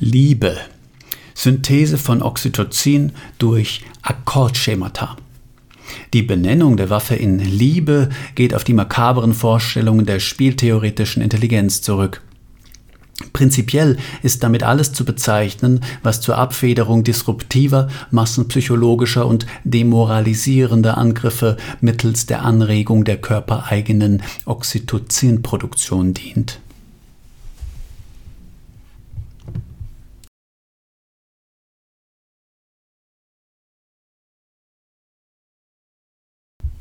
Liebe. Synthese von Oxytocin durch Akkordschemata. Die Benennung der Waffe in Liebe geht auf die makabren Vorstellungen der spieltheoretischen Intelligenz zurück. Prinzipiell ist damit alles zu bezeichnen, was zur Abfederung disruptiver, massenpsychologischer und demoralisierender Angriffe mittels der Anregung der körpereigenen Oxytocinproduktion dient